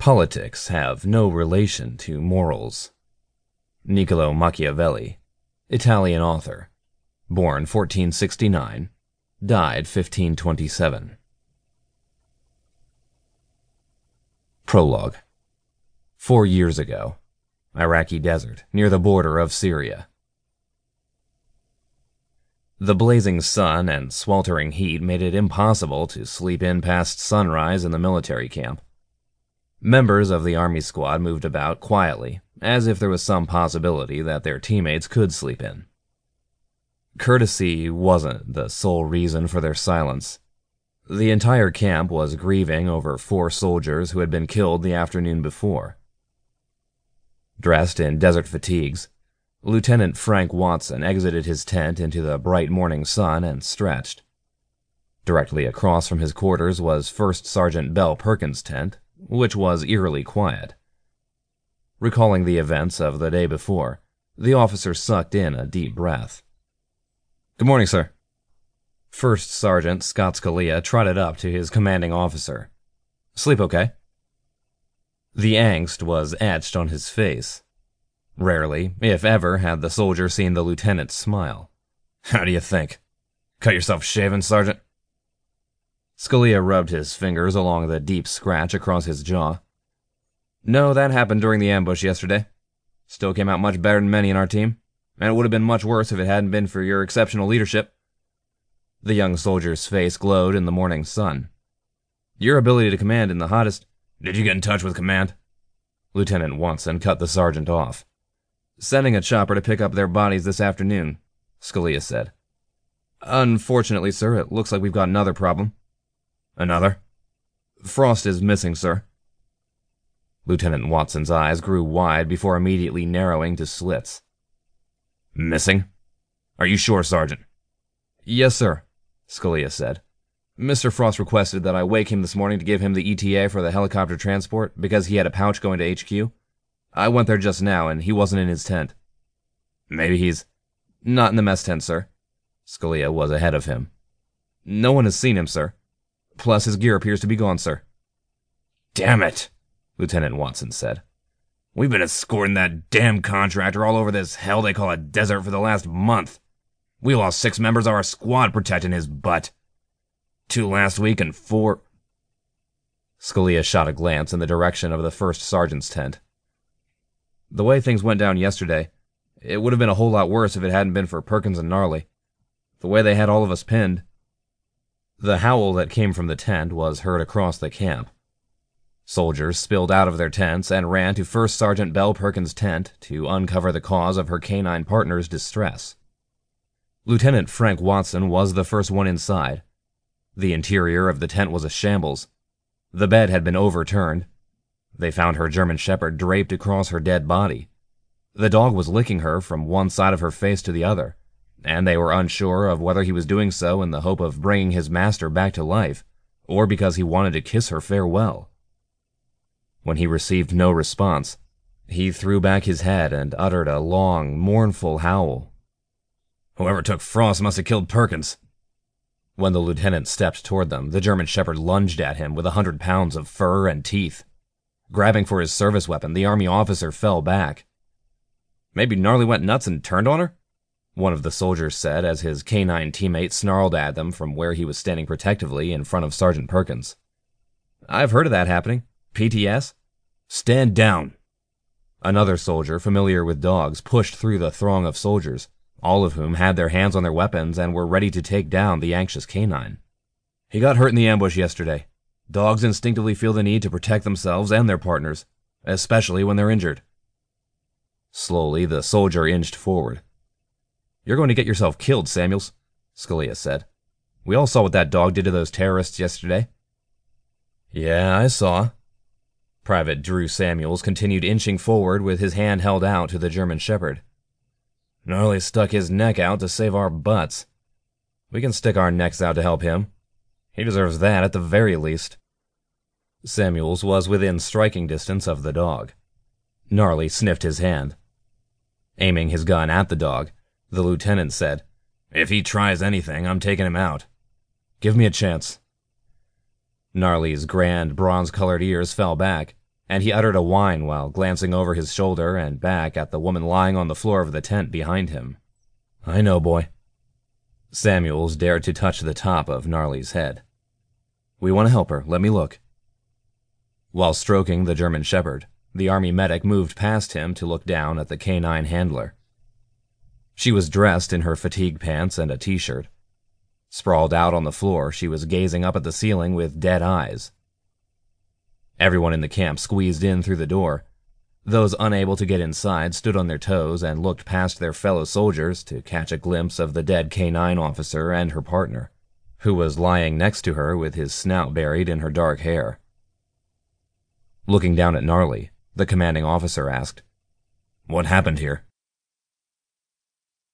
Politics have no relation to morals. Niccolo Machiavelli, Italian author, born 1469, died 1527. Prologue. Four years ago, Iraqi desert, near the border of Syria. The blazing sun and sweltering heat made it impossible to sleep in past sunrise in the military camp. Members of the army squad moved about quietly, as if there was some possibility that their teammates could sleep in. Courtesy wasn't the sole reason for their silence. The entire camp was grieving over four soldiers who had been killed the afternoon before. Dressed in desert fatigues, Lieutenant Frank Watson exited his tent into the bright morning sun and stretched. Directly across from his quarters was First Sergeant Bell Perkins' tent, which was eerily quiet. Recalling the events of the day before, the officer sucked in a deep breath. Good morning, sir. First Sergeant Scott Scalia trotted up to his commanding officer. Sleep okay? The angst was etched on his face. Rarely, if ever, had the soldier seen the lieutenant smile. How do you think? Cut yourself shaving, Sergeant? Scalia rubbed his fingers along the deep scratch across his jaw. No, that happened during the ambush yesterday. Still came out much better than many in our team, and it would have been much worse if it hadn't been for your exceptional leadership. The young soldier's face glowed in the morning sun. Your ability to command in the hottest. Did you get in touch with command? Lieutenant Watson cut the sergeant off. Sending a chopper to pick up their bodies this afternoon, Scalia said. Unfortunately, sir, it looks like we've got another problem. Another? Frost is missing, sir. Lieutenant Watson's eyes grew wide before immediately narrowing to slits. Missing? Are you sure, Sergeant? Yes, sir, Scalia said. Mr. Frost requested that I wake him this morning to give him the ETA for the helicopter transport because he had a pouch going to HQ. I went there just now and he wasn't in his tent. Maybe he's not in the mess tent, sir. Scalia was ahead of him. No one has seen him, sir. Plus, his gear appears to be gone, sir. Damn it, Lieutenant Watson said. We've been escorting that damn contractor all over this hell they call a desert for the last month. We lost six members of our squad protecting his butt. Two last week and four. Scalia shot a glance in the direction of the first sergeant's tent. The way things went down yesterday, it would have been a whole lot worse if it hadn't been for Perkins and Gnarly. The way they had all of us pinned. The howl that came from the tent was heard across the camp. Soldiers spilled out of their tents and ran to First Sergeant Bell Perkins' tent to uncover the cause of her canine partner's distress. Lieutenant Frank Watson was the first one inside. The interior of the tent was a shambles. The bed had been overturned. They found her German Shepherd draped across her dead body. The dog was licking her from one side of her face to the other and they were unsure of whether he was doing so in the hope of bringing his master back to life, or because he wanted to kiss her farewell. When he received no response, he threw back his head and uttered a long, mournful howl. Whoever took Frost must have killed Perkins. When the lieutenant stepped toward them, the German Shepherd lunged at him with a hundred pounds of fur and teeth. Grabbing for his service weapon, the army officer fell back. Maybe Gnarly went nuts and turned on her? One of the soldiers said as his canine teammate snarled at them from where he was standing protectively in front of Sergeant Perkins. I've heard of that happening. PTS? Stand down! Another soldier, familiar with dogs, pushed through the throng of soldiers, all of whom had their hands on their weapons and were ready to take down the anxious canine. He got hurt in the ambush yesterday. Dogs instinctively feel the need to protect themselves and their partners, especially when they're injured. Slowly, the soldier inched forward, you're going to get yourself killed, Samuels, Scalia said. We all saw what that dog did to those terrorists yesterday. Yeah, I saw. Private Drew Samuels continued inching forward with his hand held out to the German Shepherd. Gnarly stuck his neck out to save our butts. We can stick our necks out to help him. He deserves that at the very least. Samuels was within striking distance of the dog. Gnarly sniffed his hand. Aiming his gun at the dog, the lieutenant said. If he tries anything, I'm taking him out. Give me a chance. Gnarly's grand, bronze colored ears fell back, and he uttered a whine while glancing over his shoulder and back at the woman lying on the floor of the tent behind him. I know, boy. Samuels dared to touch the top of Gnarly's head. We want to help her. Let me look. While stroking the German Shepherd, the army medic moved past him to look down at the canine handler. She was dressed in her fatigue pants and a t shirt. Sprawled out on the floor, she was gazing up at the ceiling with dead eyes. Everyone in the camp squeezed in through the door. Those unable to get inside stood on their toes and looked past their fellow soldiers to catch a glimpse of the dead K9 officer and her partner, who was lying next to her with his snout buried in her dark hair. Looking down at Gnarly, the commanding officer asked, What happened here?